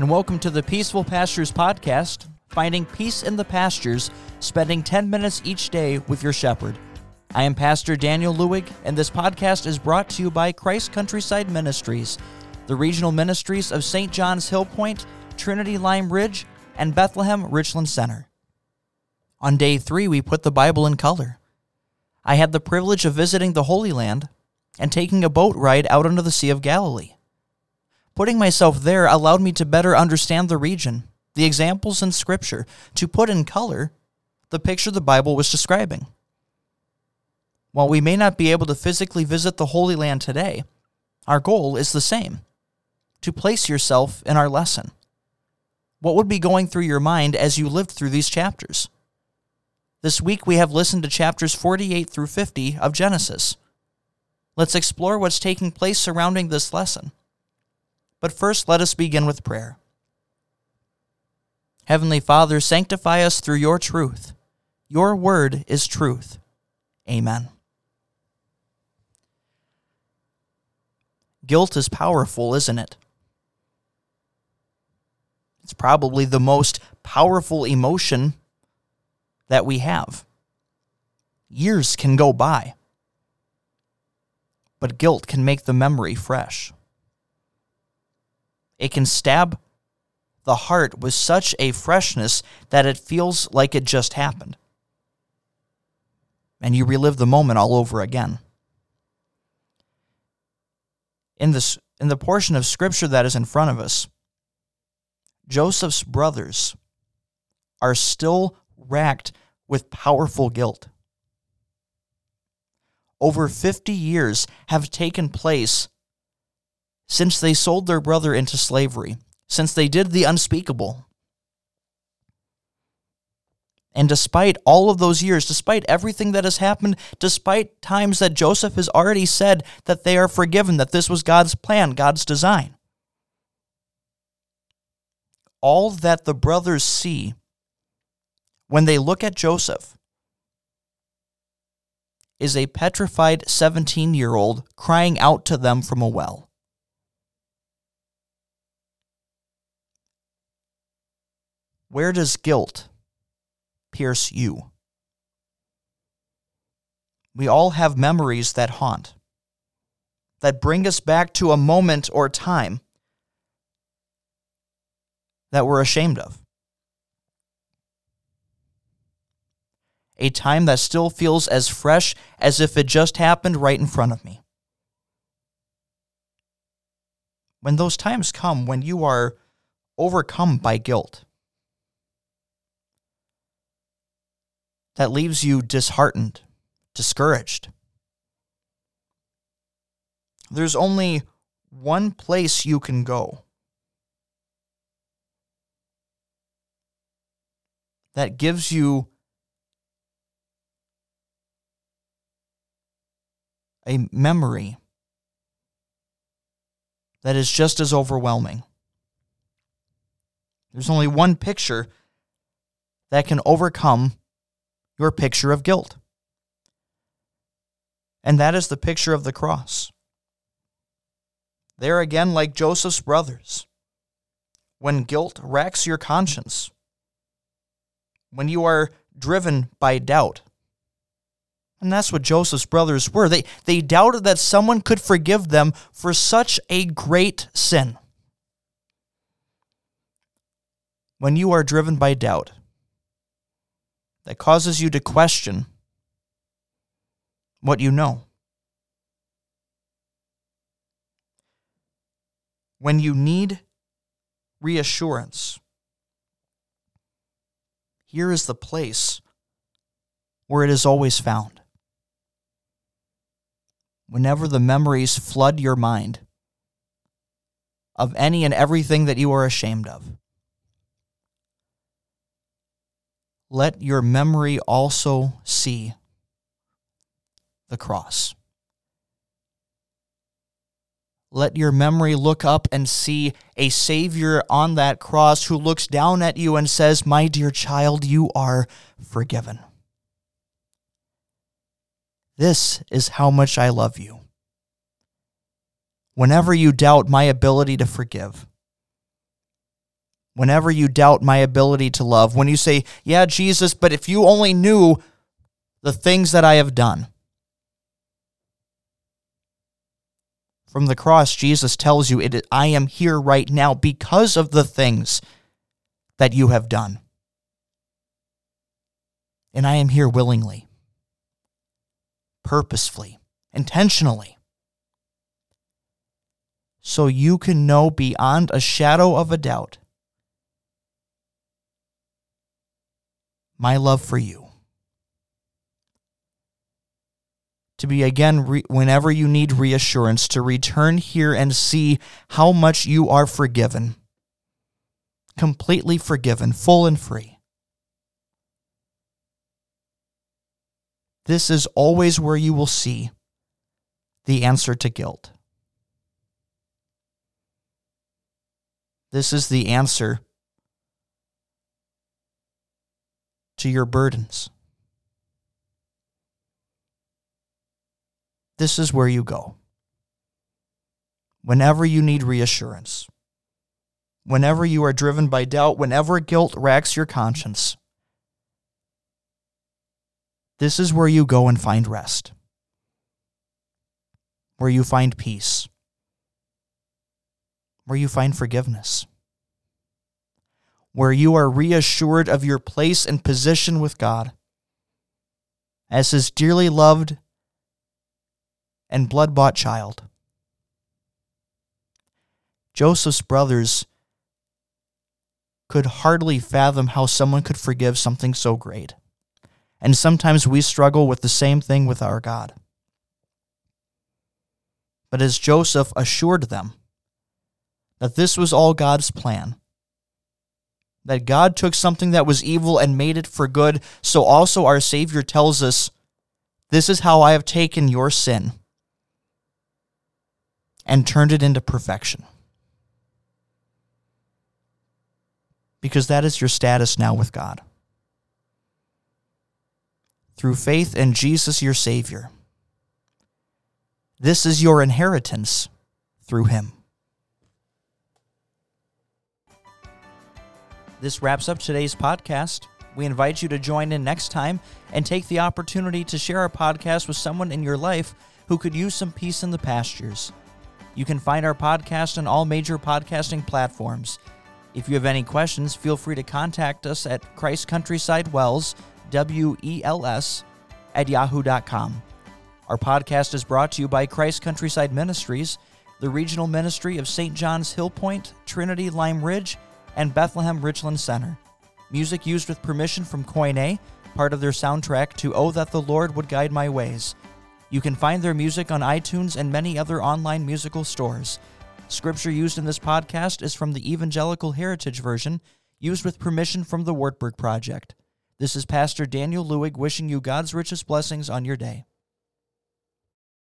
and welcome to the Peaceful Pastures Podcast, finding peace in the pastures, spending 10 minutes each day with your shepherd. I am Pastor Daniel Lewig, and this podcast is brought to you by Christ Countryside Ministries, the regional ministries of St. John's Hill Point, Trinity Lime Ridge, and Bethlehem Richland Center. On day three, we put the Bible in color. I had the privilege of visiting the Holy Land and taking a boat ride out onto the Sea of Galilee. Putting myself there allowed me to better understand the region, the examples in Scripture, to put in color the picture the Bible was describing. While we may not be able to physically visit the Holy Land today, our goal is the same to place yourself in our lesson. What would be going through your mind as you lived through these chapters? This week we have listened to chapters 48 through 50 of Genesis. Let's explore what's taking place surrounding this lesson. But first, let us begin with prayer. Heavenly Father, sanctify us through your truth. Your word is truth. Amen. Guilt is powerful, isn't it? It's probably the most powerful emotion that we have. Years can go by, but guilt can make the memory fresh. It can stab the heart with such a freshness that it feels like it just happened. And you relive the moment all over again. In, this, in the portion of scripture that is in front of us, Joseph's brothers are still racked with powerful guilt. Over 50 years have taken place since they sold their brother into slavery, since they did the unspeakable. And despite all of those years, despite everything that has happened, despite times that Joseph has already said that they are forgiven, that this was God's plan, God's design, all that the brothers see when they look at Joseph is a petrified 17 year old crying out to them from a well. Where does guilt pierce you? We all have memories that haunt, that bring us back to a moment or time that we're ashamed of. A time that still feels as fresh as if it just happened right in front of me. When those times come when you are overcome by guilt, that leaves you disheartened, discouraged. There's only one place you can go that gives you a memory that is just as overwhelming. There's only one picture that can overcome your picture of guilt. And that is the picture of the cross. There again, like Joseph's brothers, when guilt racks your conscience, when you are driven by doubt. And that's what Joseph's brothers were. They, they doubted that someone could forgive them for such a great sin. When you are driven by doubt, that causes you to question what you know. When you need reassurance, here is the place where it is always found. Whenever the memories flood your mind of any and everything that you are ashamed of, let your memory also see the cross. Let your memory look up and see a Savior on that cross who looks down at you and says, My dear child, you are forgiven. This is how much I love you. Whenever you doubt my ability to forgive, whenever you doubt my ability to love, when you say, Yeah, Jesus, but if you only knew the things that I have done. From the cross, Jesus tells you, it, I am here right now because of the things that you have done. And I am here willingly, purposefully, intentionally. So you can know beyond a shadow of a doubt my love for you. To be again, re- whenever you need reassurance, to return here and see how much you are forgiven, completely forgiven, full and free. This is always where you will see the answer to guilt. This is the answer to your burdens. This is where you go. Whenever you need reassurance, whenever you are driven by doubt, whenever guilt racks your conscience, this is where you go and find rest, where you find peace, where you find forgiveness, where you are reassured of your place and position with God as His dearly loved and blood bought child. Joseph's brothers could hardly fathom how someone could forgive something so great. And sometimes we struggle with the same thing with our God. But as Joseph assured them that this was all God's plan, that God took something that was evil and made it for good, so also our Savior tells us, This is how I have taken your sin and turned it into perfection. Because that is your status now with God through faith in Jesus, your Savior. This is your inheritance through Him. This wraps up today's podcast. We invite you to join in next time and take the opportunity to share our podcast with someone in your life who could use some peace in the pastures. You can find our podcast on all major podcasting platforms. If you have any questions, feel free to contact us at Christ Countryside WELS W E L S, at yahoo.com. Our podcast is brought to you by Christ Countryside Ministries, the regional ministry of St. John's Hill Point, Trinity Lime Ridge, and Bethlehem Richland Center. Music used with permission from Koine, part of their soundtrack to Oh That the Lord Would Guide My Ways. You can find their music on iTunes and many other online musical stores. Scripture used in this podcast is from the Evangelical Heritage Version, used with permission from the Wartburg Project. This is Pastor Daniel Lewig wishing you God's richest blessings on your day.